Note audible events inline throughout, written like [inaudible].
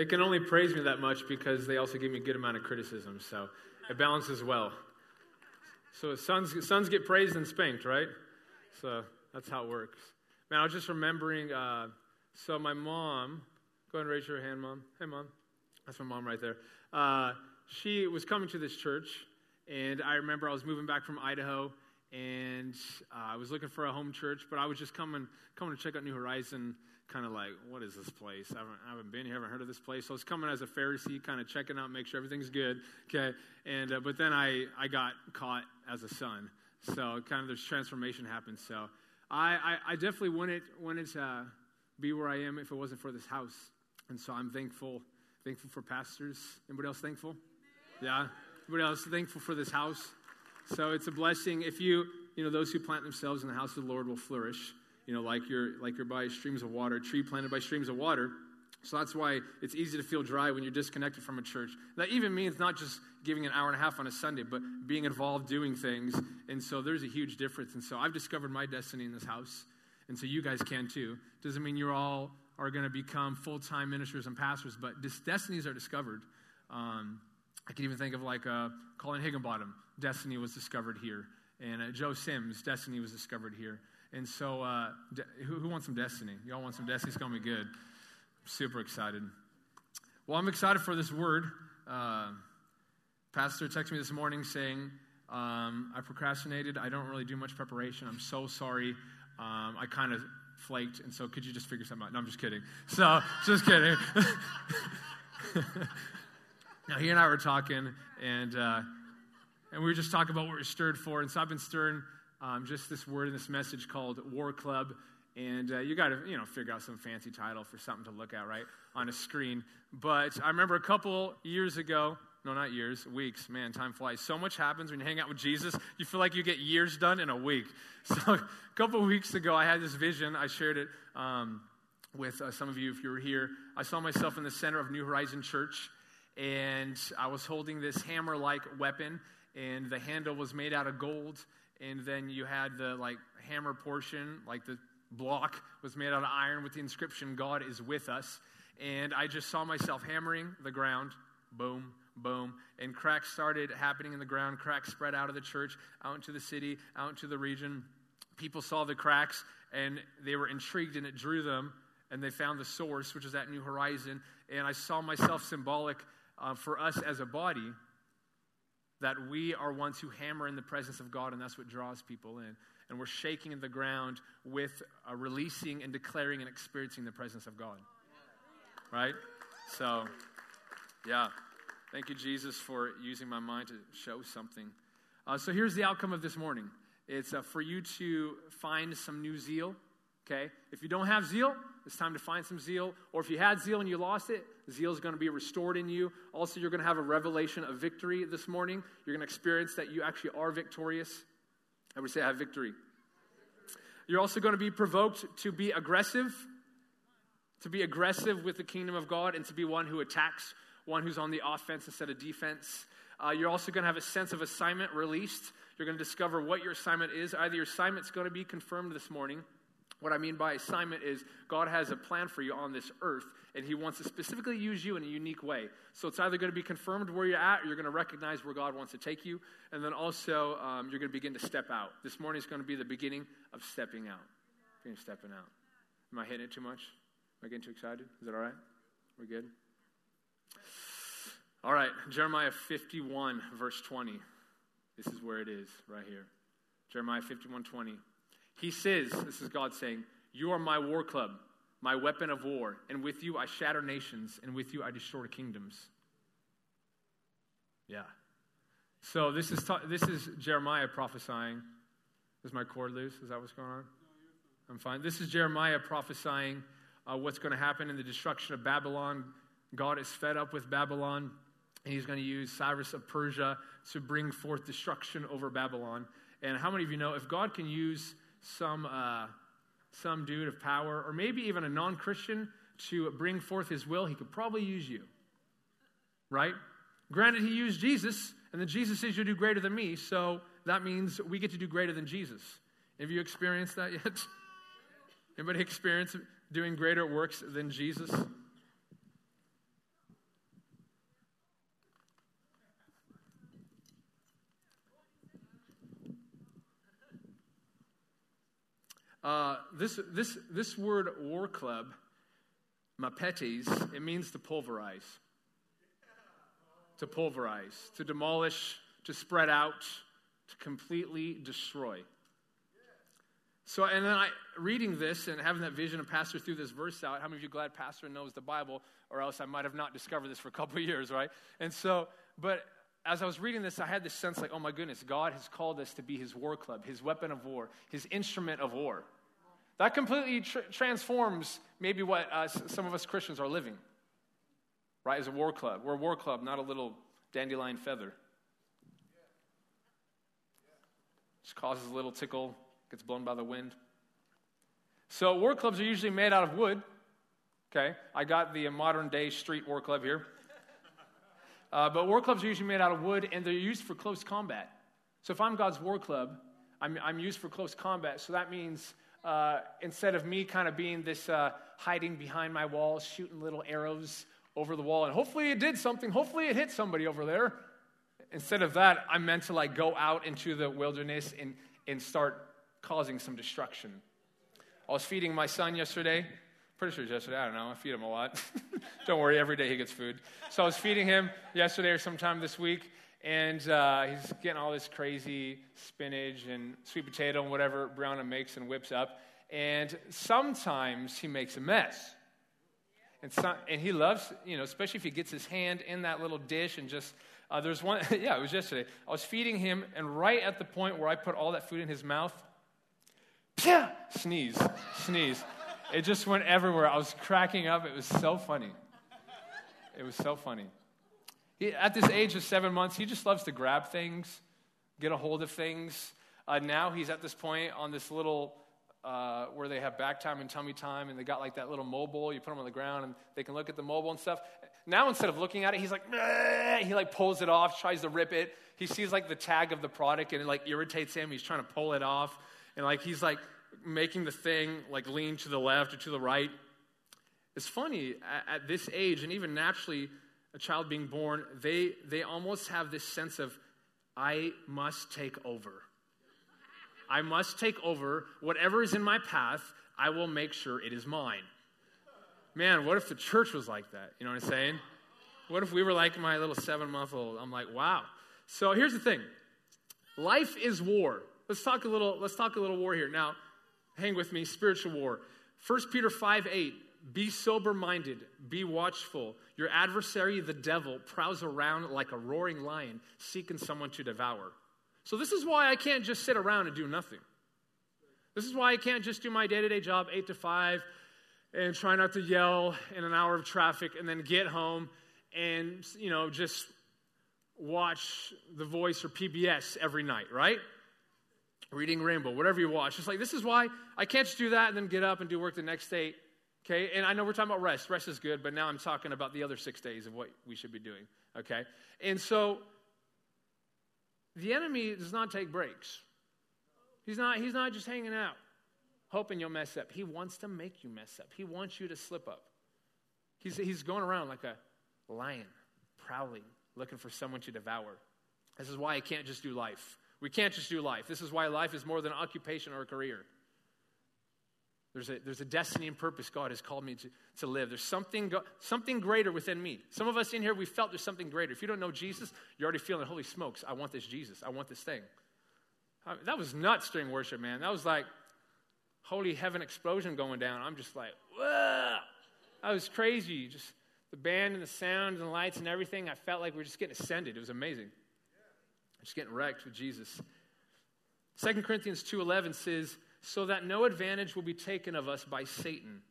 they can only praise me that much because they also give me a good amount of criticism. So it balances well. So sons, sons get praised and spanked, right? So that's how it works. Man, I was just remembering. Uh, so my mom, go ahead and raise your hand, mom. Hey, mom. That's my mom right there. Uh, she was coming to this church, and I remember I was moving back from Idaho, and uh, I was looking for a home church, but I was just coming coming to check out New Horizon kind of like, what is this place? I haven't, I haven't been here, I haven't heard of this place. So I was coming as a Pharisee, kind of checking out, make sure everything's good. Okay. And, uh, but then I, I got caught as a son. So kind of this transformation happened. So I, I, I definitely wouldn't, wouldn't uh, be where I am if it wasn't for this house. And so I'm thankful, thankful for pastors. Anybody else thankful? Yeah. Anybody else thankful for this house? So it's a blessing. If you, you know, those who plant themselves in the house of the Lord will flourish you know, like you're like you're by streams of water, tree planted by streams of water. So that's why it's easy to feel dry when you're disconnected from a church. That even means not just giving an hour and a half on a Sunday, but being involved doing things. And so there's a huge difference. And so I've discovered my destiny in this house. And so you guys can too. Doesn't mean you're all are going to become full time ministers and pastors, but destinies are discovered. Um, I can even think of like uh, Colin Higginbottom. Destiny was discovered here. And uh, Joe Sims, Destiny was discovered here. And so, uh, who, who, wants some destiny? Y'all want some destiny? It's going to be good. I'm super excited. Well, I'm excited for this word. Uh, Pastor texted me this morning saying, um, I procrastinated. I don't really do much preparation. I'm so sorry. Um, I kind of flaked. And so, could you just figure something out? No, I'm just kidding. So, [laughs] just kidding. [laughs] now, he and I were talking, and, uh, and we were just talking about what we're stirred for. And so, I've been stirring um, just this word in this message called War Club. And uh, you got to, you know, figure out some fancy title for something to look at, right, on a screen. But I remember a couple years ago, no, not years, weeks. Man, time flies. So much happens when you hang out with Jesus. You feel like you get years done in a week. [laughs] So a couple weeks ago, I had this vision. I shared it um, with uh, some of you if you were here. I saw myself in the center of New Horizon Church, and I was holding this hammer like weapon, and the handle was made out of gold and then you had the like hammer portion, like the block was made out of iron with the inscription God is with us. And I just saw myself hammering the ground, boom, boom, and cracks started happening in the ground. Cracks spread out of the church, out into the city, out into the region. People saw the cracks and they were intrigued and it drew them. And they found the source, which is that New Horizon. And I saw myself symbolic uh, for us as a body that we are ones who hammer in the presence of God, and that's what draws people in. And we're shaking the ground with uh, releasing and declaring and experiencing the presence of God. Right? So, yeah. Thank you, Jesus, for using my mind to show something. Uh, so, here's the outcome of this morning it's uh, for you to find some new zeal. Okay? If you don't have zeal, it's time to find some zeal. Or if you had zeal and you lost it, zeal is going to be restored in you. Also, you're going to have a revelation of victory this morning. You're going to experience that you actually are victorious. I would say I have victory. You're also going to be provoked to be aggressive, to be aggressive with the kingdom of God, and to be one who attacks, one who's on the offense instead of defense. Uh, you're also going to have a sense of assignment released. You're going to discover what your assignment is. Either your assignment's going to be confirmed this morning what I mean by assignment is God has a plan for you on this earth, and He wants to specifically use you in a unique way. So it's either going to be confirmed where you're at, or you're going to recognize where God wants to take you, and then also um, you're going to begin to step out. This morning is going to be the beginning of stepping out. Beginning stepping out. Am I hitting it too much? Am I getting too excited? Is that all right? We're good? All right, Jeremiah 51, verse 20. This is where it is, right here. Jeremiah 51, 20. He says, This is God saying, You are my war club, my weapon of war, and with you I shatter nations, and with you I destroy kingdoms. Yeah. So this is, ta- this is Jeremiah prophesying. Is my cord loose? Is that what's going on? I'm fine. This is Jeremiah prophesying uh, what's going to happen in the destruction of Babylon. God is fed up with Babylon, and he's going to use Cyrus of Persia to bring forth destruction over Babylon. And how many of you know if God can use some, uh, some dude of power, or maybe even a non Christian to bring forth his will, he could probably use you. Right? Granted, he used Jesus, and then Jesus says, You'll do greater than me, so that means we get to do greater than Jesus. Have you experienced that yet? [laughs] Anybody experience doing greater works than Jesus? Uh, this, this, this word war club, mapetes, it means to pulverize. To pulverize, to demolish, to spread out, to completely destroy. So, and then I, reading this and having that vision of Pastor threw this verse out, how many of you glad Pastor knows the Bible, or else I might have not discovered this for a couple years, right? And so, but as I was reading this, I had this sense like, oh my goodness, God has called us to be his war club, his weapon of war, his instrument of war. That completely tr- transforms maybe what uh, some of us Christians are living, right? As a war club. We're a war club, not a little dandelion feather. Just causes a little tickle, gets blown by the wind. So, war clubs are usually made out of wood. Okay, I got the modern day street war club here. Uh, but war clubs are usually made out of wood and they're used for close combat. So if I'm God's war club, I'm, I'm used for close combat. So that means uh, instead of me kind of being this uh, hiding behind my walls, shooting little arrows over the wall, and hopefully it did something, hopefully it hit somebody over there. Instead of that, I'm meant to like go out into the wilderness and, and start causing some destruction. I was feeding my son yesterday, Pretty sure it was yesterday. I don't know. I feed him a lot. [laughs] don't worry, every day he gets food. So I was feeding him yesterday or sometime this week, and uh, he's getting all this crazy spinach and sweet potato and whatever Brianna makes and whips up. And sometimes he makes a mess. And, and he loves, you know, especially if he gets his hand in that little dish and just, uh, there's one, [laughs] yeah, it was yesterday. I was feeding him, and right at the point where I put all that food in his mouth, yeah, [sniffs] sneeze, sneeze. It just went everywhere. I was cracking up. It was so funny. It was so funny. He, at this age of seven months, he just loves to grab things, get a hold of things. Uh, now he's at this point on this little uh, where they have back time and tummy time, and they got like that little mobile. You put them on the ground, and they can look at the mobile and stuff. Now instead of looking at it, he's like, he like pulls it off, tries to rip it. He sees like the tag of the product, and it like irritates him. He's trying to pull it off, and like he's like making the thing like lean to the left or to the right. It's funny at, at this age, and even naturally, a child being born, they, they almost have this sense of, I must take over. I must take over. Whatever is in my path, I will make sure it is mine. Man, what if the church was like that? You know what I'm saying? What if we were like my little seven month old? I'm like, wow. So here's the thing life is war. Let's talk a little, let's talk a little war here. Now, hang with me, spiritual war. 1 Peter 5 8, be sober minded, be watchful. Your adversary, the devil, prowls around like a roaring lion, seeking someone to devour. So, this is why I can't just sit around and do nothing. This is why I can't just do my day to day job, 8 to 5, and try not to yell in an hour of traffic and then get home and, you know, just watch The Voice or PBS every night, right? Reading Rainbow, whatever you watch. Just like, this is why I can't just do that and then get up and do work the next day. Okay? And I know we're talking about rest. Rest is good, but now I'm talking about the other six days of what we should be doing. Okay? And so the enemy does not take breaks. He's not, he's not just hanging out, hoping you'll mess up. He wants to make you mess up. He wants you to slip up. He's, he's going around like a lion, prowling, looking for someone to devour. This is why I can't just do life. We can't just do life. This is why life is more than an occupation or a career. There's a, there's a destiny and purpose God has called me to, to live. There's something, something greater within me. Some of us in here, we felt there's something greater. If you don't know Jesus, you're already feeling, holy smokes, I want this Jesus. I want this thing. I, that was nuts during worship, man. That was like holy heaven explosion going down. I'm just like, whoa. That was crazy. Just the band and the sound and the lights and everything. I felt like we were just getting ascended. It was amazing. Just getting wrecked with Jesus. 2 Corinthians 2:11 says, "So that no advantage will be taken of us by Satan.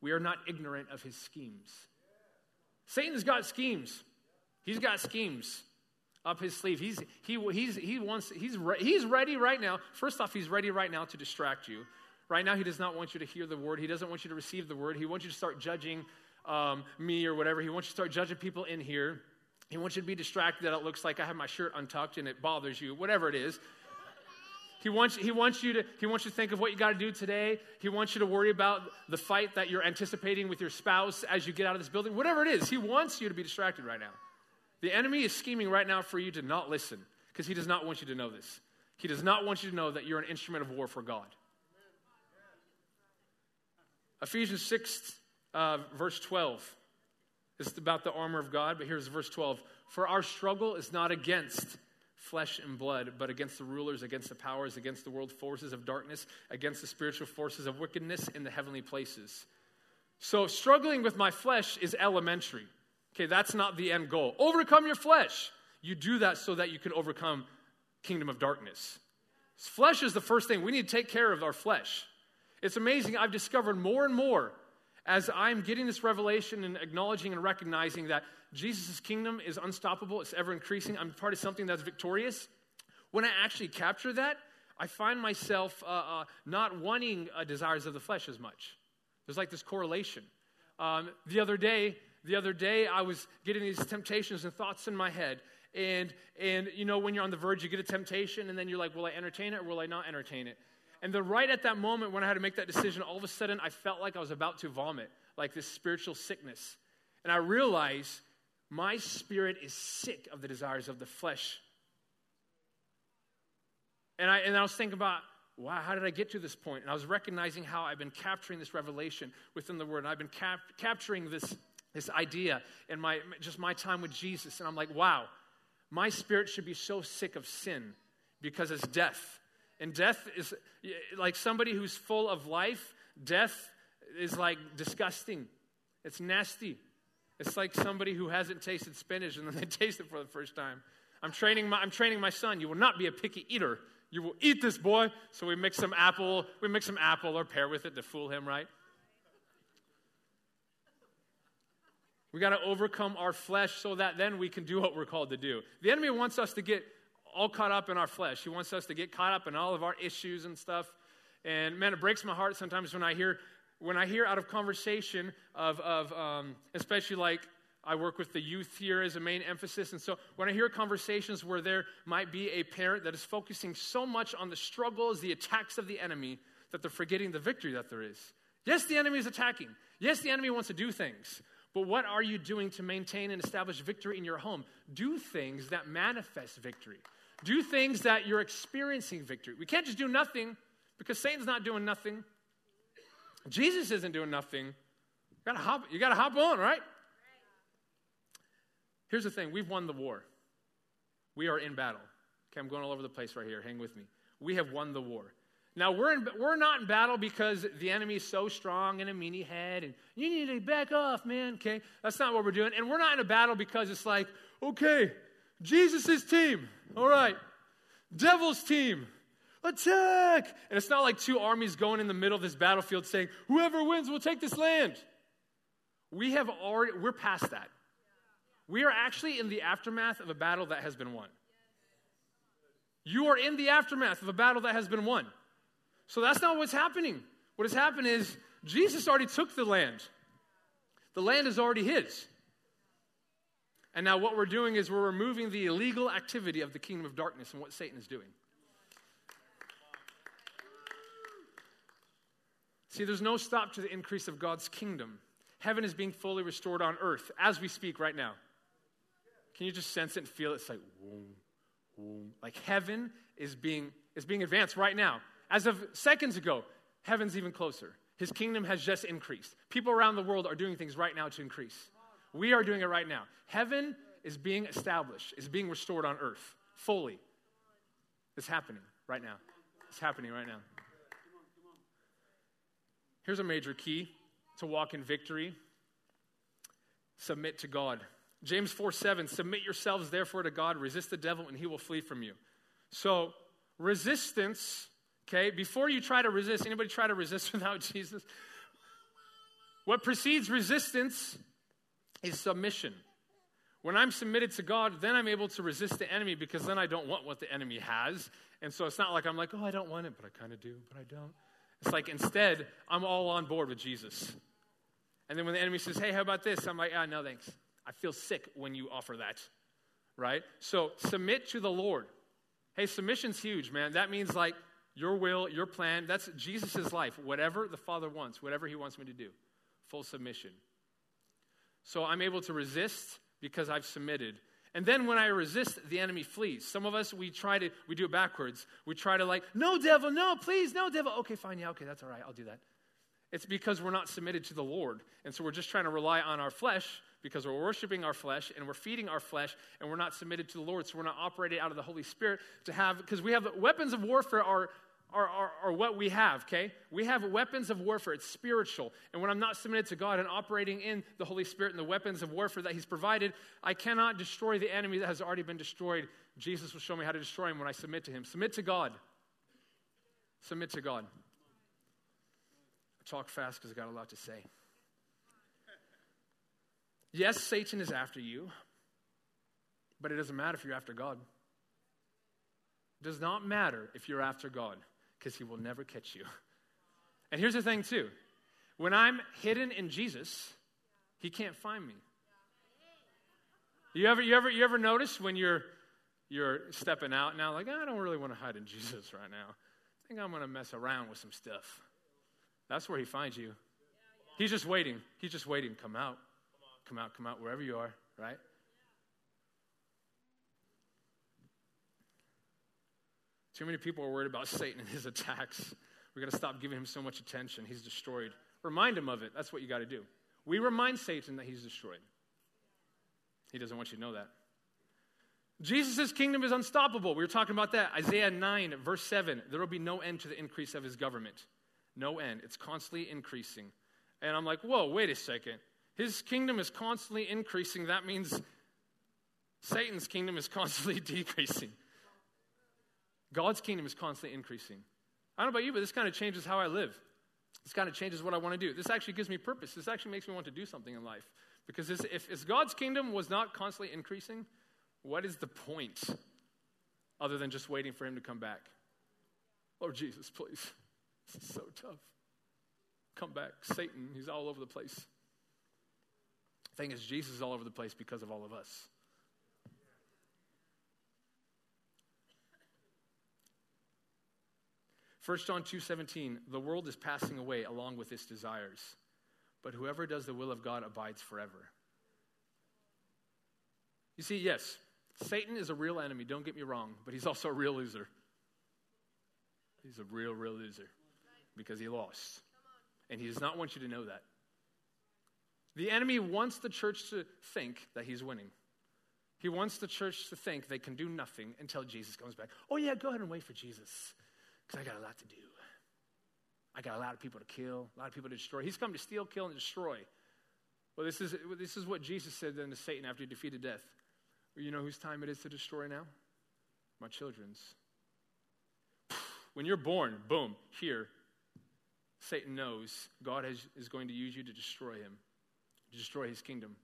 We are not ignorant of his schemes." Satan's got schemes. He's got schemes up his sleeve. He's, he, he's, he wants, he's, re- he's ready right now. First off, he's ready right now to distract you. Right now, he does not want you to hear the word. He doesn't want you to receive the word. He wants you to start judging um, me or whatever. He wants you to start judging people in here. He wants you to be distracted that it looks like I have my shirt untucked and it bothers you, whatever it is. He wants, he, wants you to, he wants you to think of what you got to do today. He wants you to worry about the fight that you're anticipating with your spouse as you get out of this building. Whatever it is, he wants you to be distracted right now. The enemy is scheming right now for you to not listen because he does not want you to know this. He does not want you to know that you're an instrument of war for God. Ephesians 6, uh, verse 12. It's about the armor of God, but here's verse 12. For our struggle is not against flesh and blood, but against the rulers, against the powers, against the world forces of darkness, against the spiritual forces of wickedness in the heavenly places. So, struggling with my flesh is elementary. Okay, that's not the end goal. Overcome your flesh. You do that so that you can overcome kingdom of darkness. Flesh is the first thing. We need to take care of our flesh. It's amazing. I've discovered more and more as I'm getting this revelation and acknowledging and recognizing that Jesus' kingdom is unstoppable, it's ever increasing. I'm part of something that's victorious. When I actually capture that, I find myself uh, uh, not wanting uh, desires of the flesh as much. There's like this correlation. Um, the other day, the other day, I was getting these temptations and thoughts in my head, and and you know when you're on the verge, you get a temptation, and then you're like, will I entertain it or will I not entertain it? And then right at that moment when I had to make that decision, all of a sudden I felt like I was about to vomit, like this spiritual sickness. And I realized my spirit is sick of the desires of the flesh. And I, and I was thinking about, wow, how did I get to this point? And I was recognizing how I've been capturing this revelation within the Word. And I've been cap- capturing this, this idea in my, just my time with Jesus. And I'm like, wow, my spirit should be so sick of sin because it's death. And death is like somebody who's full of life, death is like disgusting. It's nasty. It's like somebody who hasn't tasted spinach and then [laughs] they taste it for the first time. I'm training my, I'm training my son. You will not be a picky eater. You will eat this boy. So we mix some apple, we mix some apple or pear with it to fool him, right? We got to overcome our flesh so that then we can do what we're called to do. The enemy wants us to get all caught up in our flesh. He wants us to get caught up in all of our issues and stuff. And man, it breaks my heart sometimes when I hear when I hear out of conversation of, of um, especially like I work with the youth here as a main emphasis. And so when I hear conversations where there might be a parent that is focusing so much on the struggles, the attacks of the enemy, that they're forgetting the victory that there is. Yes, the enemy is attacking. Yes, the enemy wants to do things. But what are you doing to maintain and establish victory in your home? Do things that manifest victory. Do things that you're experiencing victory. We can't just do nothing because Satan's not doing nothing. Jesus isn't doing nothing. You gotta hop, on, right? Here's the thing we've won the war. We are in battle. Okay, I'm going all over the place right here. Hang with me. We have won the war. Now, we're, in, we're not in battle because the enemy is so strong and a meanie head and you need to back off, man. Okay, that's not what we're doing. And we're not in a battle because it's like, okay, Jesus' team. All right. Devil's team. Attack! And it's not like two armies going in the middle of this battlefield saying, whoever wins will take this land. We have already, we're past that. We are actually in the aftermath of a battle that has been won. You are in the aftermath of a battle that has been won. So that's not what's happening. What has happened is Jesus already took the land, the land is already his. And now what we're doing is we're removing the illegal activity of the kingdom of darkness and what Satan is doing. See, there's no stop to the increase of God's kingdom. Heaven is being fully restored on earth as we speak right now. Can you just sense it and feel it? It's like, whoom, whoom. Like heaven is being, is being advanced right now. As of seconds ago, heaven's even closer. His kingdom has just increased. People around the world are doing things right now to increase. We are doing it right now. Heaven is being established, is being restored on earth fully. It's happening right now. It's happening right now. Here's a major key to walk in victory submit to God. James 4 7, submit yourselves therefore to God, resist the devil, and he will flee from you. So, resistance, okay, before you try to resist, anybody try to resist [laughs] without Jesus? What precedes resistance is submission. When I'm submitted to God, then I'm able to resist the enemy because then I don't want what the enemy has. And so it's not like I'm like, oh, I don't want it, but I kind of do, but I don't. It's like instead, I'm all on board with Jesus. And then when the enemy says, hey, how about this? I'm like, ah, no, thanks. I feel sick when you offer that, right? So submit to the Lord. Hey, submission's huge, man. That means like your will, your plan. That's Jesus' life. Whatever the Father wants, whatever he wants me to do. Full submission. So I'm able to resist because I've submitted. And then when I resist, the enemy flees. Some of us, we try to, we do it backwards. We try to like, no, devil, no, please, no, devil. Okay, fine, yeah, okay, that's all right, I'll do that. It's because we're not submitted to the Lord. And so we're just trying to rely on our flesh because we're worshiping our flesh and we're feeding our flesh and we're not submitted to the Lord. So we're not operating out of the Holy Spirit to have, because we have weapons of warfare are, are, are, are, what we have, okay? We have weapons of warfare. It's spiritual. And when I'm not submitted to God and operating in the Holy Spirit and the weapons of warfare that He's provided, I cannot destroy the enemy that has already been destroyed. Jesus will show me how to destroy him when I submit to Him. Submit to God. Submit to God. I talk fast because I got a lot to say. Yes, Satan is after you, but it doesn't matter if you're after God. It does not matter if you're after God because he will never catch you. And here's the thing, too when I'm hidden in Jesus, he can't find me. You ever, you ever, you ever notice when you're, you're stepping out now, like, I don't really want to hide in Jesus right now. I think I'm going to mess around with some stuff. That's where he finds you. He's just waiting. He's just waiting. Come out. Come out, come out, wherever you are, right? Too many people are worried about [laughs] Satan and his attacks. We've got to stop giving him so much attention. He's destroyed. Remind him of it. That's what you got to do. We remind Satan that he's destroyed. He doesn't want you to know that. Jesus' kingdom is unstoppable. We were talking about that. Isaiah 9, verse 7. There will be no end to the increase of his government. No end. It's constantly increasing. And I'm like, whoa, wait a second. His kingdom is constantly increasing. That means Satan's kingdom is constantly [laughs] decreasing. God's kingdom is constantly increasing. I don't know about you, but this kind of changes how I live. This kind of changes what I want to do. This actually gives me purpose. This actually makes me want to do something in life. Because this, if, if God's kingdom was not constantly increasing, what is the point other than just waiting for him to come back? Lord Jesus, please. This is so tough. Come back. Satan, he's all over the place. Thing is, Jesus is all over the place because of all of us. First John 2:17 The world is passing away along with its desires but whoever does the will of God abides forever. You see yes Satan is a real enemy don't get me wrong but he's also a real loser. He's a real real loser because he lost. And he does not want you to know that. The enemy wants the church to think that he's winning. He wants the church to think they can do nothing until Jesus comes back. Oh, yeah, go ahead and wait for Jesus because I got a lot to do. I got a lot of people to kill, a lot of people to destroy. He's come to steal, kill, and destroy. Well, this is, this is what Jesus said then to Satan after he defeated death. You know whose time it is to destroy now? My children's. When you're born, boom, here, Satan knows God has, is going to use you to destroy him to destroy his kingdom.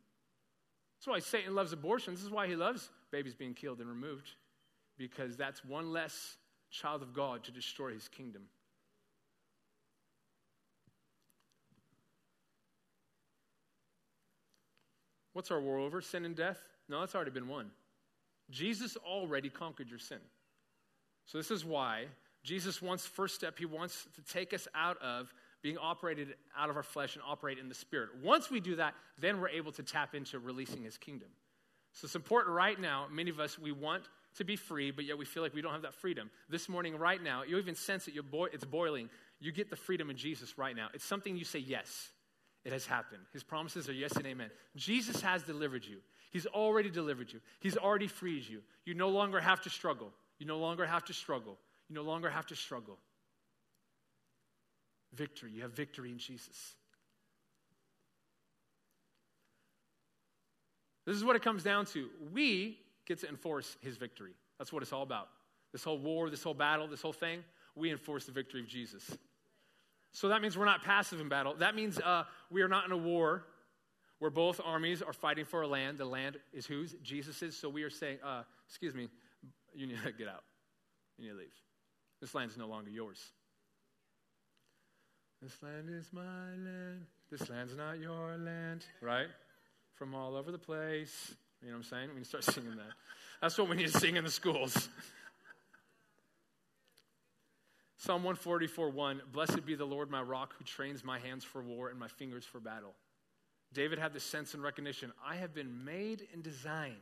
That's why Satan loves abortion. This is why he loves babies being killed and removed, because that's one less child of God to destroy his kingdom. What's our war over? Sin and death? No, that's already been won. Jesus already conquered your sin. So, this is why Jesus wants, first step, he wants to take us out of being operated out of our flesh and operate in the spirit. Once we do that, then we're able to tap into releasing his kingdom. So it's important right now. Many of us, we want to be free, but yet we feel like we don't have that freedom. This morning, right now, you even sense it, bo- it's boiling. You get the freedom in Jesus right now. It's something you say, yes, it has happened. His promises are yes and amen. Jesus has delivered you. He's already delivered you. He's already freed you. You no longer have to struggle. You no longer have to struggle. You no longer have to struggle victory. You have victory in Jesus. This is what it comes down to. We get to enforce his victory. That's what it's all about. This whole war, this whole battle, this whole thing, we enforce the victory of Jesus. So that means we're not passive in battle. That means uh, we are not in a war where both armies are fighting for a land. The land is whose? Jesus's. So we are saying, uh, excuse me, you need to [laughs] get out. You need to leave. This land is no longer yours. This land is my land. This land's not your land, right? From all over the place. You know what I'm saying? We need to start [laughs] singing that. That's what we need to sing in the schools. [laughs] Psalm 144 1 Blessed be the Lord my rock who trains my hands for war and my fingers for battle. David had the sense and recognition I have been made and designed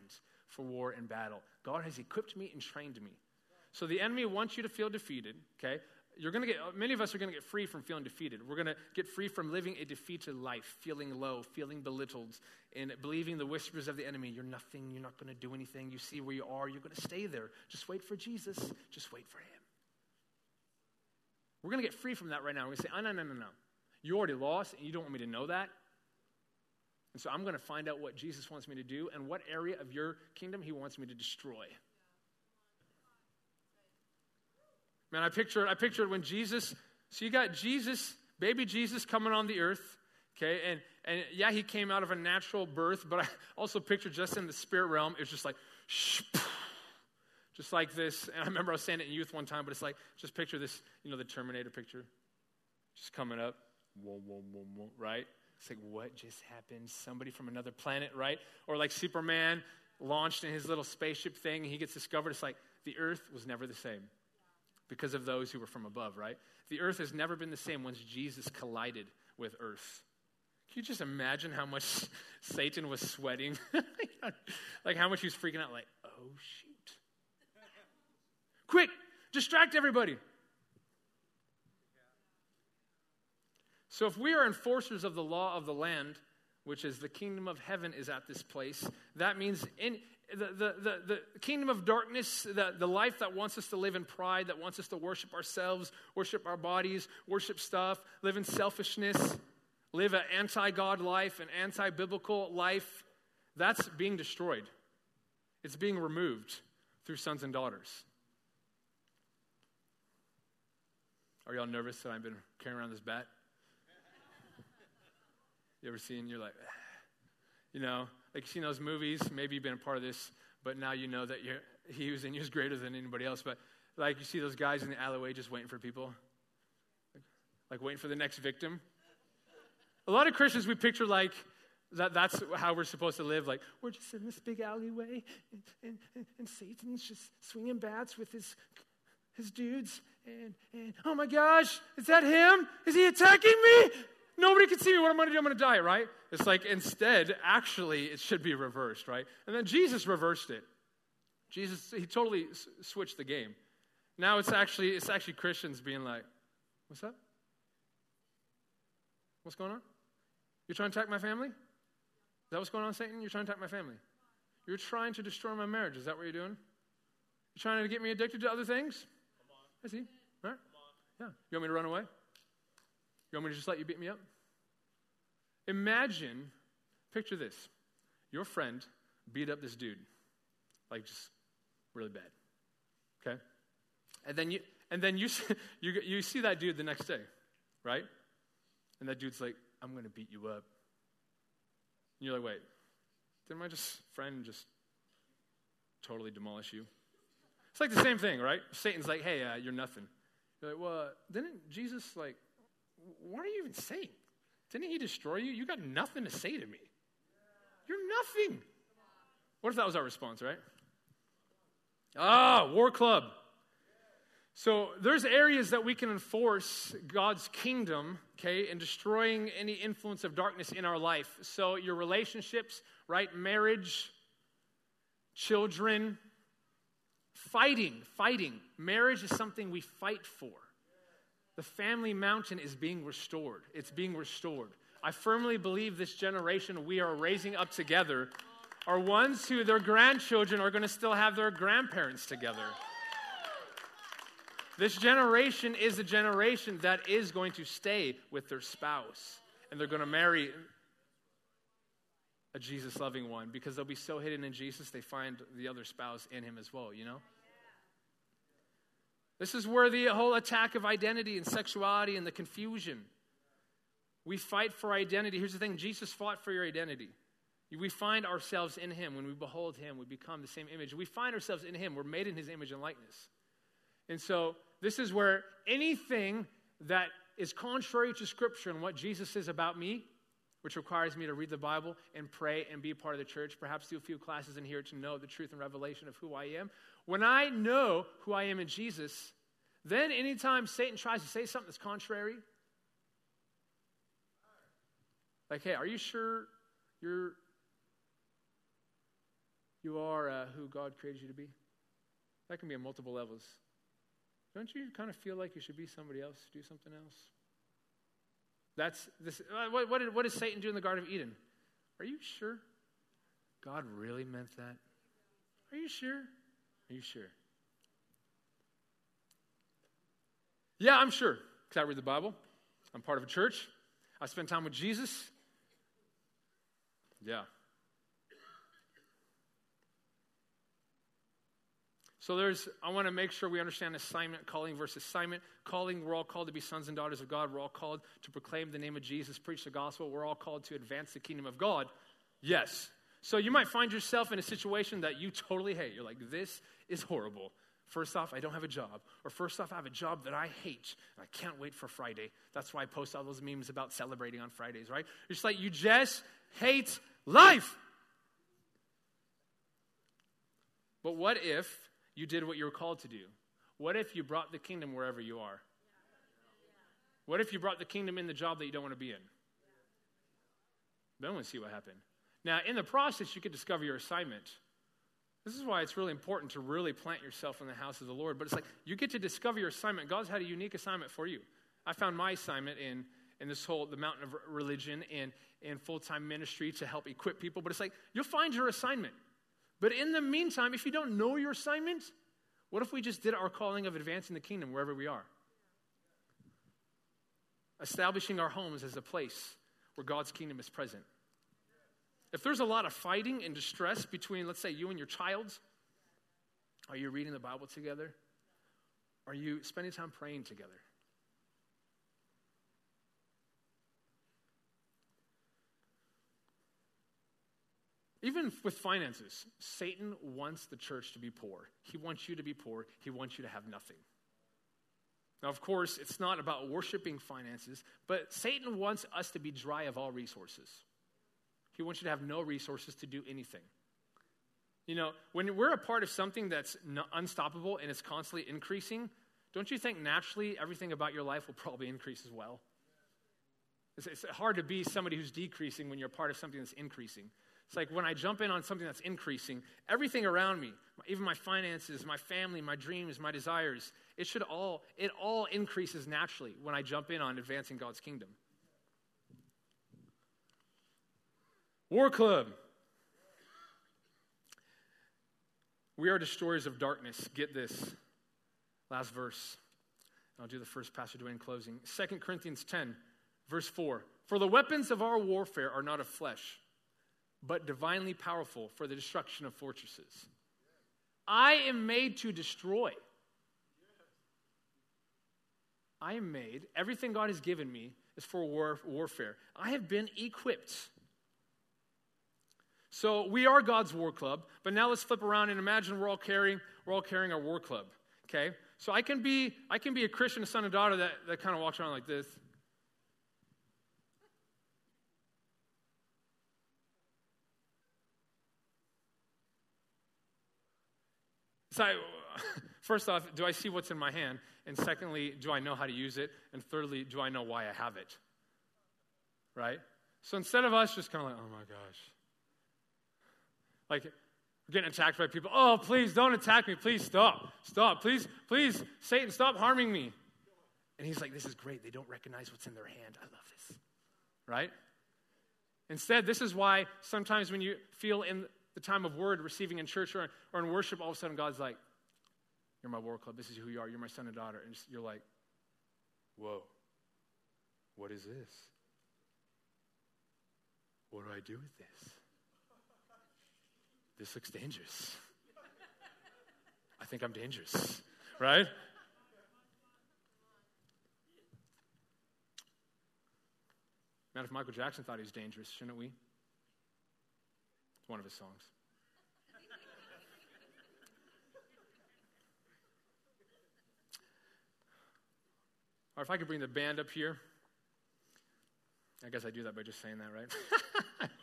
for war and battle. God has equipped me and trained me. So the enemy wants you to feel defeated, okay? You're going to get, many of us are going to get free from feeling defeated. We're going to get free from living a defeated life, feeling low, feeling belittled, and believing the whispers of the enemy. You're nothing. You're not going to do anything. You see where you are. You're going to stay there. Just wait for Jesus. Just wait for him. We're going to get free from that right now. We're going to say, oh, no, no, no, no. You already lost, and you don't want me to know that. And so I'm going to find out what Jesus wants me to do and what area of your kingdom he wants me to destroy. Man, I pictured, I pictured when Jesus, so you got Jesus, baby Jesus coming on the earth, okay, and, and yeah, he came out of a natural birth, but I also pictured just in the spirit realm, it's just like, shh, just like this. And I remember I was saying it in youth one time, but it's like, just picture this, you know, the Terminator picture, just coming up, whoa, whoa, whoa, whoa, right? It's like, what just happened? Somebody from another planet, right? Or like Superman launched in his little spaceship thing, and he gets discovered. It's like, the earth was never the same because of those who were from above, right? The earth has never been the same once Jesus collided with earth. Can you just imagine how much [laughs] Satan was sweating? [laughs] like how much he was freaking out, like, oh shoot. Quick, distract everybody. So if we are enforcers of the law of the land, which is the kingdom of heaven is at this place, that means in, the, the, the, kingdom of darkness, the, the life that wants us to live in pride, that wants us to worship ourselves, worship our bodies, worship stuff, live in selfishness, live an anti God life, an anti biblical life, that's being destroyed. It's being removed through sons and daughters. Are y'all nervous that I've been carrying around this bat? You ever seen, you're like, [sighs] you know, like you seen those movies, maybe you've been a part of this, but now you know that you're, [laughs] he was in you is greater than anybody else. But like you see those guys in the alleyway just waiting for people, like, like waiting for the next victim. A lot of Christians we picture like that, that's how we're supposed to live. Like, we're just in this big alleyway, and, and, and Satan's just swinging bats with his, his dudes. And, and, oh my gosh, is that him? Is he attacking me? Nobody can see me. What am I going to do? I'm going to die, right? It's like instead, actually, it should be reversed, right? And then Jesus reversed it. Jesus, he totally s- switched the game. Now it's actually it's actually Christians being like, "What's up? What's going on? You're trying to attack my family? Is that what's going on, Satan? You're trying to attack my family. You're trying to destroy my marriage. Is that what you're doing? You're trying to get me addicted to other things? I see. All right? Yeah. You want me to run away? You want me to just let you beat me up? Imagine, picture this. Your friend beat up this dude, like just really bad. Okay? And then you and then you [laughs] you you see that dude the next day, right? And that dude's like, "I'm going to beat you up." And you're like, "Wait, didn't my just friend just totally demolish you?" It's like the same thing, right? Satan's like, "Hey, uh, you're nothing." You're like, "Well, didn't Jesus like what are you even saying? Didn't he destroy you? You got nothing to say to me. You're nothing. What if that was our response, right? Ah, war club. So there's areas that we can enforce God's kingdom, okay, in destroying any influence of darkness in our life. So your relationships, right? Marriage, children, fighting, fighting. Marriage is something we fight for. The family mountain is being restored. It's being restored. I firmly believe this generation we are raising up together are ones who their grandchildren are going to still have their grandparents together. This generation is a generation that is going to stay with their spouse and they're going to marry a Jesus loving one because they'll be so hidden in Jesus they find the other spouse in him as well, you know? This is where the whole attack of identity and sexuality and the confusion. We fight for identity. Here's the thing Jesus fought for your identity. We find ourselves in Him. When we behold Him, we become the same image. We find ourselves in Him. We're made in His image and likeness. And so, this is where anything that is contrary to Scripture and what Jesus says about me, which requires me to read the Bible and pray and be a part of the church, perhaps do a few classes in here to know the truth and revelation of who I am, when I know who I am in Jesus, then anytime Satan tries to say something that's contrary, like, hey, are you sure you're you are uh, who God created you to be? That can be on multiple levels. don't you kind of feel like you should be somebody else, do something else? That's this. Uh, what, what, did, what did Satan do in the Garden of Eden? Are you sure? God really meant that? Are you sure? Are you sure? Yeah, I'm sure. Because I read the Bible. I'm part of a church. I spend time with Jesus. Yeah. So there's, I want to make sure we understand assignment, calling versus assignment. Calling, we're all called to be sons and daughters of God. We're all called to proclaim the name of Jesus, preach the gospel. We're all called to advance the kingdom of God. Yes. So you might find yourself in a situation that you totally hate. You're like, this is horrible. First off, I don't have a job. Or first off, I have a job that I hate. And I can't wait for Friday. That's why I post all those memes about celebrating on Fridays, right? It's like you just hate life. But what if you did what you were called to do? What if you brought the kingdom wherever you are? What if you brought the kingdom in the job that you don't want to be in? Then we'll see what happened. Now, in the process, you could discover your assignment. This is why it's really important to really plant yourself in the house of the Lord. But it's like you get to discover your assignment. God's had a unique assignment for you. I found my assignment in, in this whole the mountain of religion and in full-time ministry to help equip people. But it's like you'll find your assignment. But in the meantime, if you don't know your assignment, what if we just did our calling of advancing the kingdom wherever we are? Establishing our homes as a place where God's kingdom is present. If there's a lot of fighting and distress between, let's say, you and your child, are you reading the Bible together? Are you spending time praying together? Even with finances, Satan wants the church to be poor. He wants you to be poor. He wants you to have nothing. Now, of course, it's not about worshiping finances, but Satan wants us to be dry of all resources. He wants you to have no resources to do anything. You know, when we're a part of something that's unstoppable and it's constantly increasing, don't you think naturally everything about your life will probably increase as well? It's, it's hard to be somebody who's decreasing when you're a part of something that's increasing. It's like when I jump in on something that's increasing, everything around me, even my finances, my family, my dreams, my desires, it should all, it all increases naturally when I jump in on advancing God's kingdom. War Club. We are destroyers of darkness. Get this. Last verse. I'll do the first passage in closing. 2 Corinthians 10, verse 4. For the weapons of our warfare are not of flesh but divinely powerful for the destruction of fortresses. I am made to destroy. I am made, everything God has given me is for war, warfare. I have been equipped. So we are God's war club, but now let's flip around and imagine we're all carrying, we're all carrying our war club. Okay? So I can be I can be a Christian, a son and daughter that, that kind of walks around like this. So, [laughs] first off, do I see what's in my hand? And secondly, do I know how to use it? And thirdly, do I know why I have it? Right? So instead of us just kind of like, oh my gosh, like we're getting attacked by people, oh, please don't attack me. Please stop. Stop. Please, please, Satan, stop harming me. And he's like, this is great. They don't recognize what's in their hand. I love this. Right? Instead, this is why sometimes when you feel in the time of word receiving in church or, or in worship, all of a sudden God's like, You're my war club. This is who you are. You're my son and daughter. And you're like, Whoa, what is this? What do I do with this? This looks dangerous. I think I'm dangerous, right? Man, if Michael Jackson thought he was dangerous, shouldn't we? It's one of his songs. or if I could bring the band up here. I guess I do that by just saying that, right? [laughs]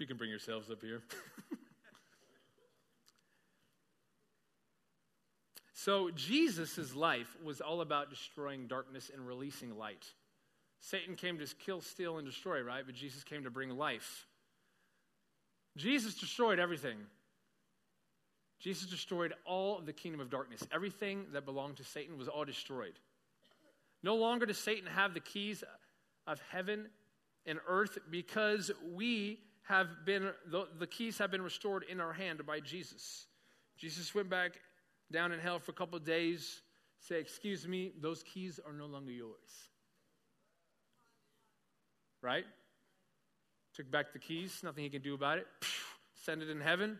you can bring yourselves up here. [laughs] so, Jesus' life was all about destroying darkness and releasing light. Satan came to kill, steal, and destroy, right? But Jesus came to bring life. Jesus destroyed everything. Jesus destroyed all the kingdom of darkness. Everything that belonged to Satan was all destroyed. No longer does Satan have the keys of heaven and earth because we have been, the, the keys have been restored in our hand by Jesus. Jesus went back down in hell for a couple of days, say, Excuse me, those keys are no longer yours. Right? Took back the keys, nothing he can do about it. Send it in heaven.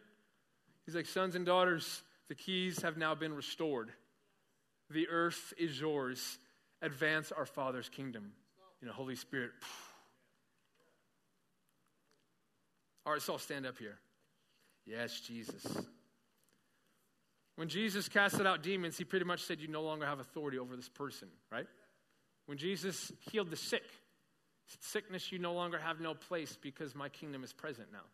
He's like, Sons and daughters, the keys have now been restored. The earth is yours. Advance our Father's kingdom. You know, Holy Spirit. All right, so stand up here. Yes, Jesus. When Jesus casted out demons, he pretty much said, You no longer have authority over this person, right? When Jesus healed the sick, sickness, you no longer have no place because my kingdom is present now.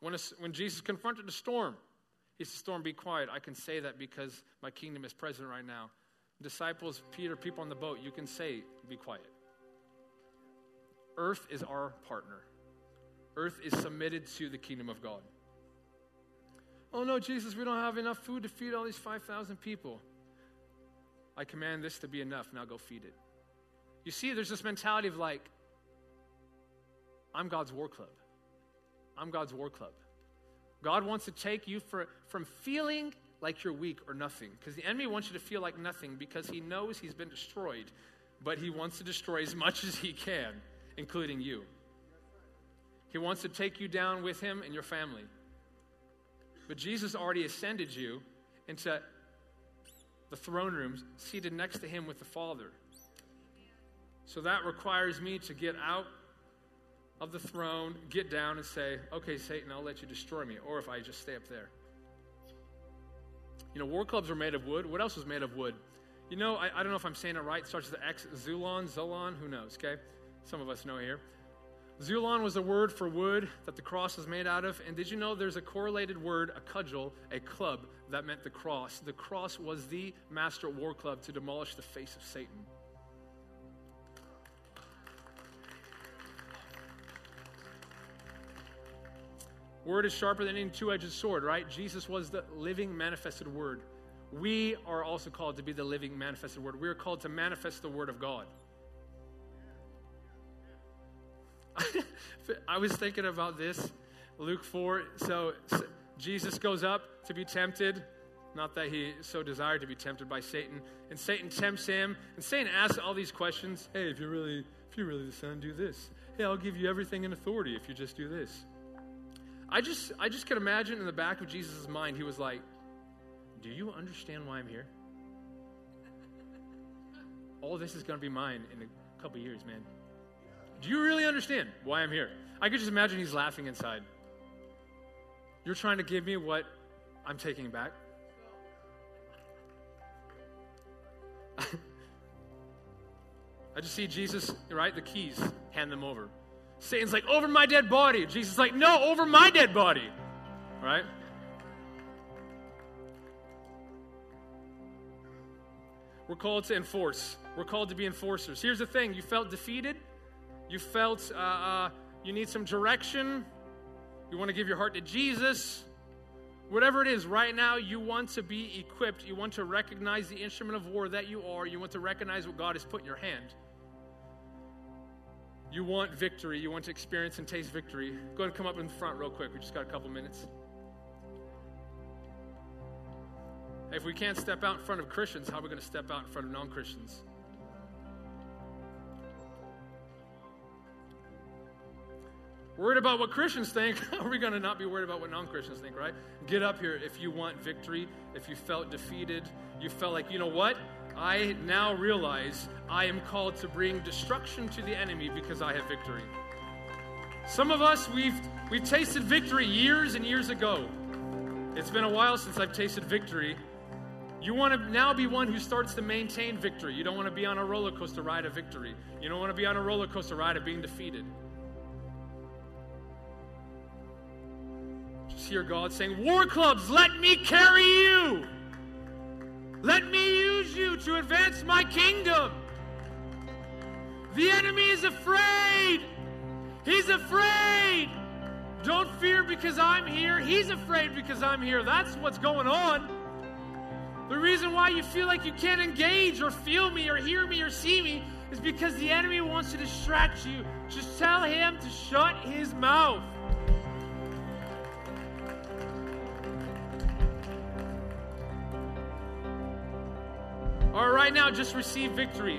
When, a, when Jesus confronted the storm, he said, Storm, be quiet. I can say that because my kingdom is present right now. Disciples, Peter, people on the boat, you can say, Be quiet. Earth is our partner, earth is submitted to the kingdom of God. Oh no, Jesus, we don't have enough food to feed all these 5,000 people. I command this to be enough. Now go feed it. You see, there's this mentality of like, I'm God's war club. I'm God's war club. God wants to take you for, from feeling like you're weak or nothing. Because the enemy wants you to feel like nothing because he knows he's been destroyed, but he wants to destroy as much as he can, including you. He wants to take you down with him and your family. But Jesus already ascended you into the throne rooms, seated next to him with the Father. So that requires me to get out of the throne, get down and say, okay, Satan, I'll let you destroy me. Or if I just stay up there. You know, war clubs are made of wood. What else was made of wood? You know, I, I don't know if I'm saying it right. It starts with the X, Zulon, Zolon, who knows, okay? Some of us know here. Zulon was a word for wood that the cross was made out of. And did you know there's a correlated word, a cudgel, a club, that meant the cross? The cross was the master war club to demolish the face of Satan. Word is sharper than any two edged sword, right? Jesus was the living manifested word. We are also called to be the living manifested word. We are called to manifest the word of God. I was thinking about this, Luke 4. So Jesus goes up to be tempted. Not that he so desired to be tempted by Satan. And Satan tempts him. And Satan asks all these questions. Hey, if you're really, if you're really the son, do this. Hey, I'll give you everything in authority if you just do this. I just, I just can imagine in the back of Jesus' mind, he was like, Do you understand why I'm here? [laughs] All this is going to be mine in a couple years, man. Do you really understand why I'm here? I could just imagine he's laughing inside. You're trying to give me what I'm taking back? [laughs] I just see Jesus, right? The keys, hand them over. Satan's like, over my dead body. Jesus like, no, over my dead body. Right? We're called to enforce. We're called to be enforcers. Here's the thing you felt defeated, you felt uh, uh, you need some direction, you want to give your heart to Jesus. Whatever it is, right now, you want to be equipped. You want to recognize the instrument of war that you are. You want to recognize what God has put in your hand. You want victory. You want to experience and taste victory. Go ahead and come up in front real quick. We just got a couple minutes. If we can't step out in front of Christians, how are we going to step out in front of non Christians? Worried about what Christians think, [laughs] are we going to not be worried about what non Christians think, right? Get up here if you want victory, if you felt defeated, you felt like, you know what? I now realize I am called to bring destruction to the enemy because I have victory. Some of us, we've, we've tasted victory years and years ago. It's been a while since I've tasted victory. You want to now be one who starts to maintain victory. You don't want to be on a roller coaster ride of victory. You don't want to be on a roller coaster ride of being defeated. Hear God saying, War clubs, let me carry you. Let me use you to advance my kingdom. The enemy is afraid. He's afraid. Don't fear because I'm here. He's afraid because I'm here. That's what's going on. The reason why you feel like you can't engage or feel me or hear me or see me is because the enemy wants to distract you. Just tell him to shut his mouth. All right, right now, just receive victory.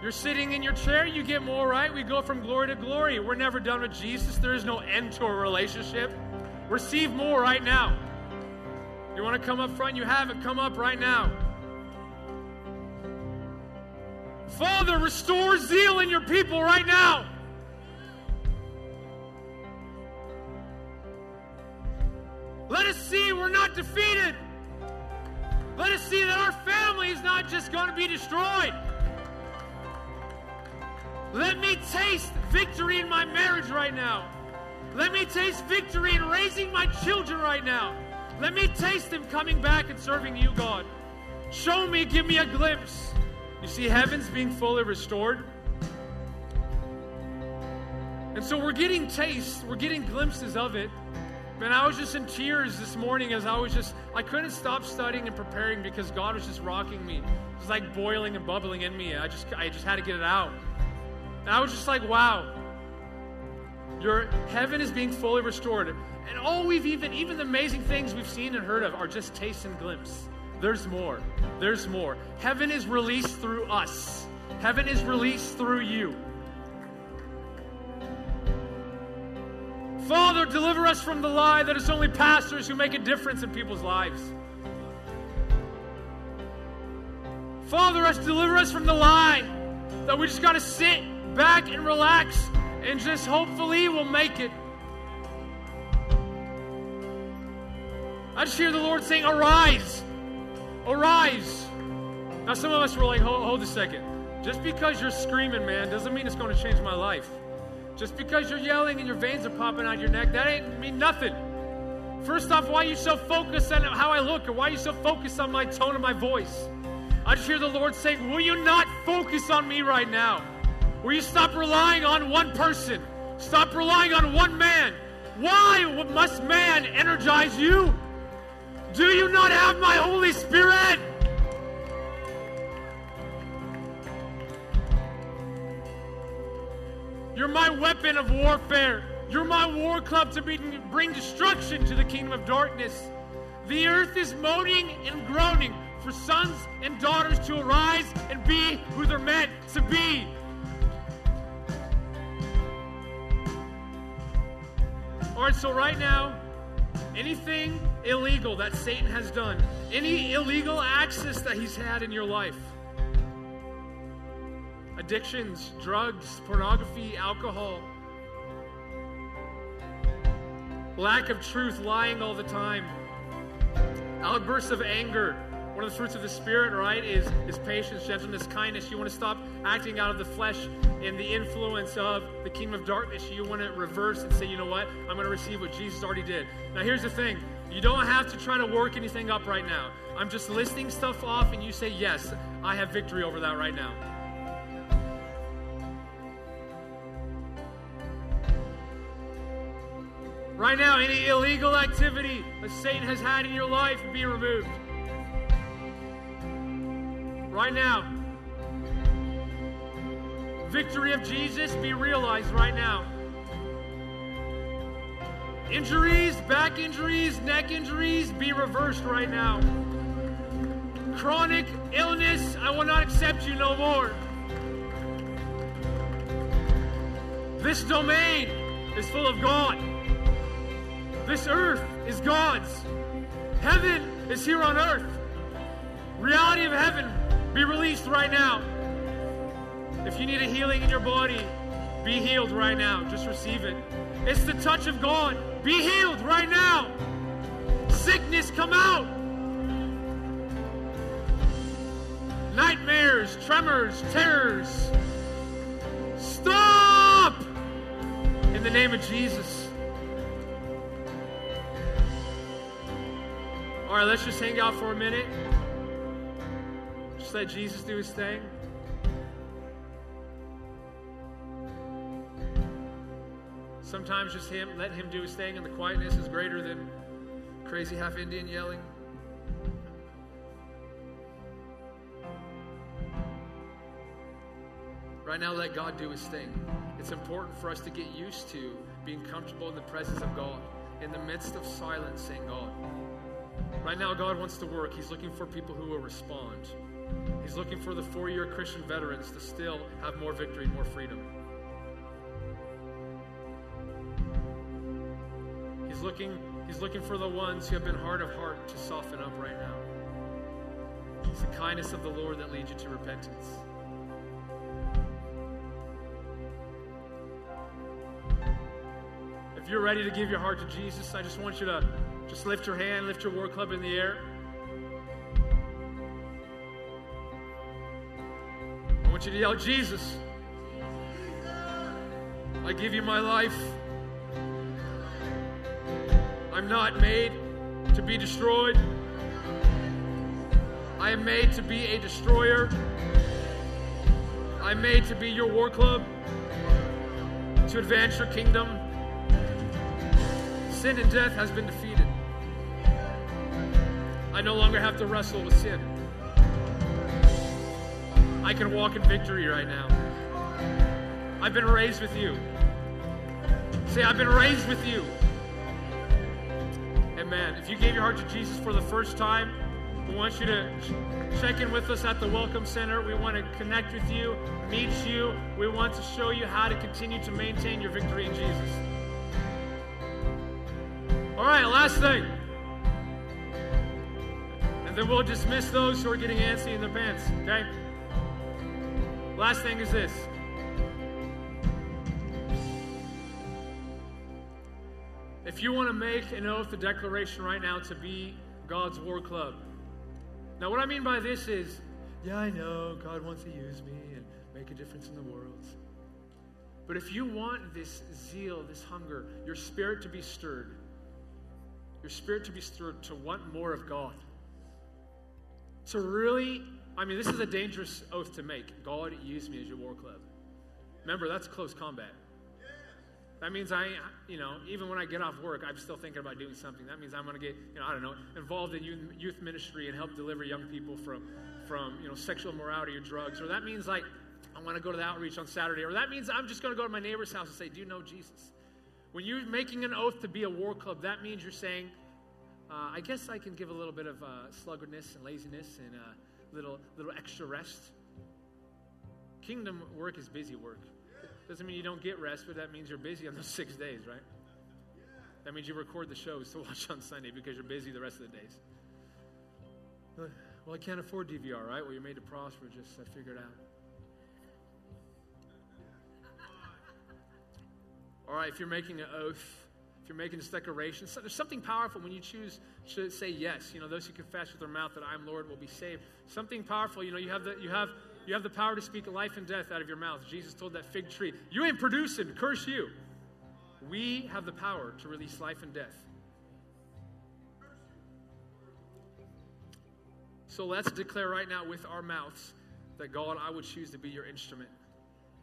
You're sitting in your chair, you get more, right? We go from glory to glory. We're never done with Jesus. There is no end to a relationship. Receive more right now. You want to come up front? You have it. Come up right now. Father, restore zeal in your people right now. Let us see we're not defeated. Let us see that our family is not just going to be destroyed. Let me taste victory in my marriage right now. Let me taste victory in raising my children right now. Let me taste them coming back and serving you, God. Show me, give me a glimpse. You see, heaven's being fully restored. And so we're getting taste, we're getting glimpses of it. Man, I was just in tears this morning as I was just, I couldn't stop studying and preparing because God was just rocking me. It was like boiling and bubbling in me. I just, I just had to get it out. And I was just like, wow. Your heaven is being fully restored. And all we've even, even the amazing things we've seen and heard of are just taste and glimpse. There's more. There's more. Heaven is released through us. Heaven is released through you. Father, deliver us from the lie that it's only pastors who make a difference in people's lives. Father, us deliver us from the lie that we just got to sit back and relax and just hopefully we'll make it. I just hear the Lord saying, Arise, arise. Now, some of us were like, hold, hold a second. Just because you're screaming, man, doesn't mean it's going to change my life. Just because you're yelling and your veins are popping out your neck, that ain't mean nothing. First off, why are you so focused on how I look or why are you so focused on my tone of my voice? I just hear the Lord saying, Will you not focus on me right now? Will you stop relying on one person? Stop relying on one man. Why must man energize you? Do you not have my Holy Spirit? You're my weapon of warfare. You're my war club to bring destruction to the kingdom of darkness. The earth is moaning and groaning for sons and daughters to arise and be who they're meant to be. All right, so right now, anything illegal that Satan has done, any illegal access that he's had in your life, addictions, drugs, pornography, alcohol, lack of truth, lying all the time, outbursts of anger. One of the fruits of the Spirit, right, is, is patience, gentleness, kindness. You want to stop acting out of the flesh and the influence of the kingdom of darkness. You want to reverse and say, you know what? I'm going to receive what Jesus already did. Now, here's the thing you don't have to try to work anything up right now. I'm just listing stuff off, and you say, yes, I have victory over that right now. Right now, any illegal activity that Satan has had in your life be removed. Right now. Victory of Jesus be realized right now. Injuries, back injuries, neck injuries be reversed right now. Chronic illness, I will not accept you no more. This domain is full of God. This earth is God's. Heaven is here on earth. Reality of heaven be released right now. If you need a healing in your body, be healed right now. Just receive it. It's the touch of God. Be healed right now. Sickness, come out. Nightmares, tremors, terrors. Stop! In the name of Jesus. All right, let's just hang out for a minute. Just let Jesus do his thing. Sometimes just him, let him do his thing, and the quietness is greater than crazy half Indian yelling. Right now, let God do his thing. It's important for us to get used to being comfortable in the presence of God, in the midst of silence, saying, God. Right now, God wants to work. He's looking for people who will respond. He's looking for the four year Christian veterans to still have more victory, more freedom. He's looking, he's looking for the ones who have been hard of heart to soften up right now. It's the kindness of the Lord that leads you to repentance. If you're ready to give your heart to Jesus, I just want you to just lift your hand, lift your war club in the air. I want you to yell, Jesus, I give you my life. I'm not made to be destroyed. I am made to be a destroyer. I'm made to be your war club, to advance your kingdom. Sin and death has been defeated. I no longer have to wrestle with sin. I can walk in victory right now. I've been raised with you. Say, I've been raised with you. Amen. If you gave your heart to Jesus for the first time, we want you to check in with us at the Welcome Center. We want to connect with you, meet you. We want to show you how to continue to maintain your victory in Jesus. All right, last thing. And then we'll dismiss those who are getting antsy in their pants, okay? Last thing is this. If you want to make an oath, a declaration right now to be God's war club. Now, what I mean by this is, yeah, I know God wants to use me and make a difference in the world. But if you want this zeal, this hunger, your spirit to be stirred, your spirit to be stirred to want more of God, to really, I mean, this is a dangerous oath to make. God, use me as your war club. Remember, that's close combat. That means I, you know, even when I get off work, I'm still thinking about doing something. That means I'm going to get, you know, I don't know, involved in youth ministry and help deliver young people from, from, you know, sexual morality or drugs. Or that means like I want to go to the outreach on Saturday. Or that means I'm just going to go to my neighbor's house and say, "Do you know Jesus?" When you're making an oath to be a war club, that means you're saying, uh, "I guess I can give a little bit of uh, sluggardness and laziness and a uh, little little extra rest." Kingdom work is busy work. Doesn't mean you don't get rest, but that means you're busy on those [laughs] six days, right? That means you record the shows to [laughs] watch on Sunday because you're busy the rest of the days. Well, I can't afford DVR, right? Well, you're made to prosper. Just I figured out. All right, if you're making an oath, if you're making this declaration, so there's something powerful when you choose to say yes. You know, those who confess with their mouth that I'm Lord will be saved. Something powerful. You know, you have the you have you have the power to speak life and death out of your mouth. Jesus told that fig tree, You ain't producing, curse you. We have the power to release life and death. So let's declare right now with our mouths that God, I would choose to be your instrument.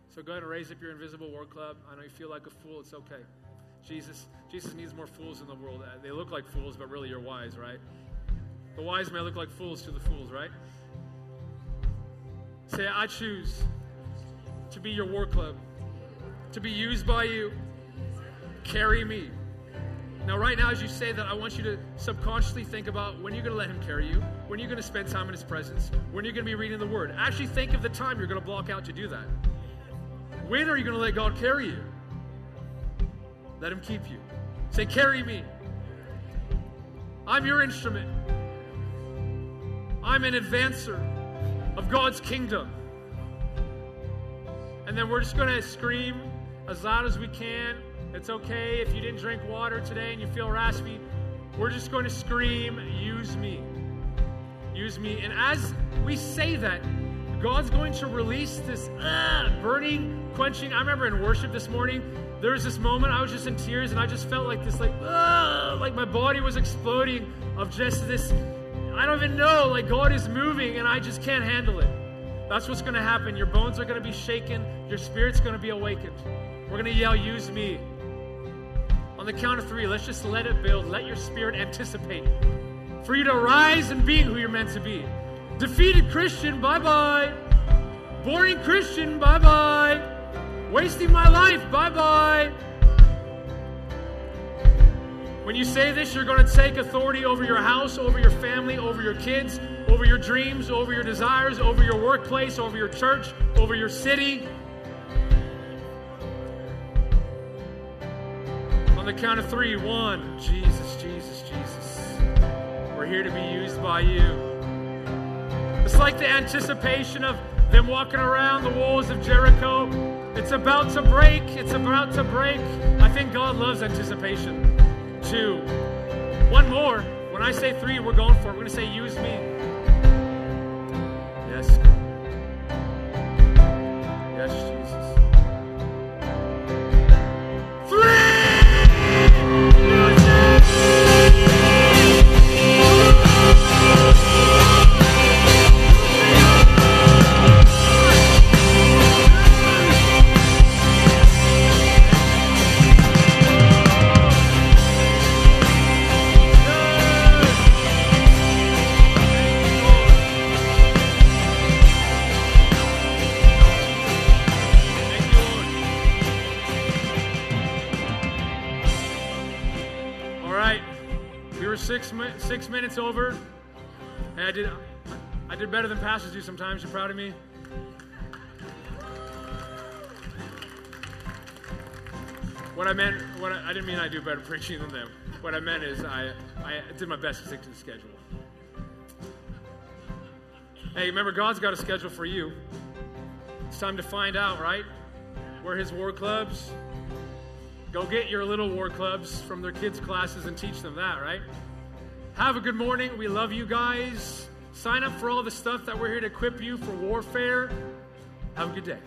So go ahead and raise up your invisible war club. I know you feel like a fool, it's okay. Jesus, Jesus needs more fools in the world. Uh, they look like fools, but really you're wise, right? The wise may look like fools to the fools, right? Say, I choose to be your war club, to be used by you. Carry me. Now, right now, as you say that, I want you to subconsciously think about when you're going to let Him carry you, when you're going to spend time in His presence, when you're going to be reading the Word. Actually, think of the time you're going to block out to do that. When are you going to let God carry you? Let Him keep you. Say, Carry me. I'm your instrument. I'm an advancer of God's kingdom. And then we're just going to scream as loud as we can. It's okay if you didn't drink water today and you feel raspy. We're just going to scream, Use me. Use me. And as we say that, God's going to release this uh, burning, quenching. I remember in worship this morning, there was this moment I was just in tears and I just felt like this, like, like my body was exploding of just this I don't even know. Like God is moving and I just can't handle it. That's what's going to happen. Your bones are going to be shaken. Your spirit's going to be awakened. We're going to yell, Use me. On the count of three, let's just let it build. Let your spirit anticipate for you to rise and be who you're meant to be. Defeated Christian, bye bye. Boring Christian, bye bye. Wasting my life, bye bye. When you say this, you're going to take authority over your house, over your family, over your kids, over your dreams, over your desires, over your workplace, over your church, over your city. On the count of three one, Jesus, Jesus, Jesus. We're here to be used by you. It's like the anticipation of them walking around the walls of Jericho. It's about to break. It's about to break. I think God loves anticipation two. One more. When I say three, we're going for it. We're going to say, use me. Yes. six over. Hey, I did, I did better than pastors do sometimes. You're proud of me? What I meant, what I, I, didn't mean I do better preaching than them. What I meant is I, I did my best to stick to the schedule. Hey, remember, God's got a schedule for you. It's time to find out, right? Where His war clubs. Go get your little war clubs from their kids' classes and teach them that, right? Have a good morning. We love you guys. Sign up for all the stuff that we're here to equip you for warfare. Have a good day.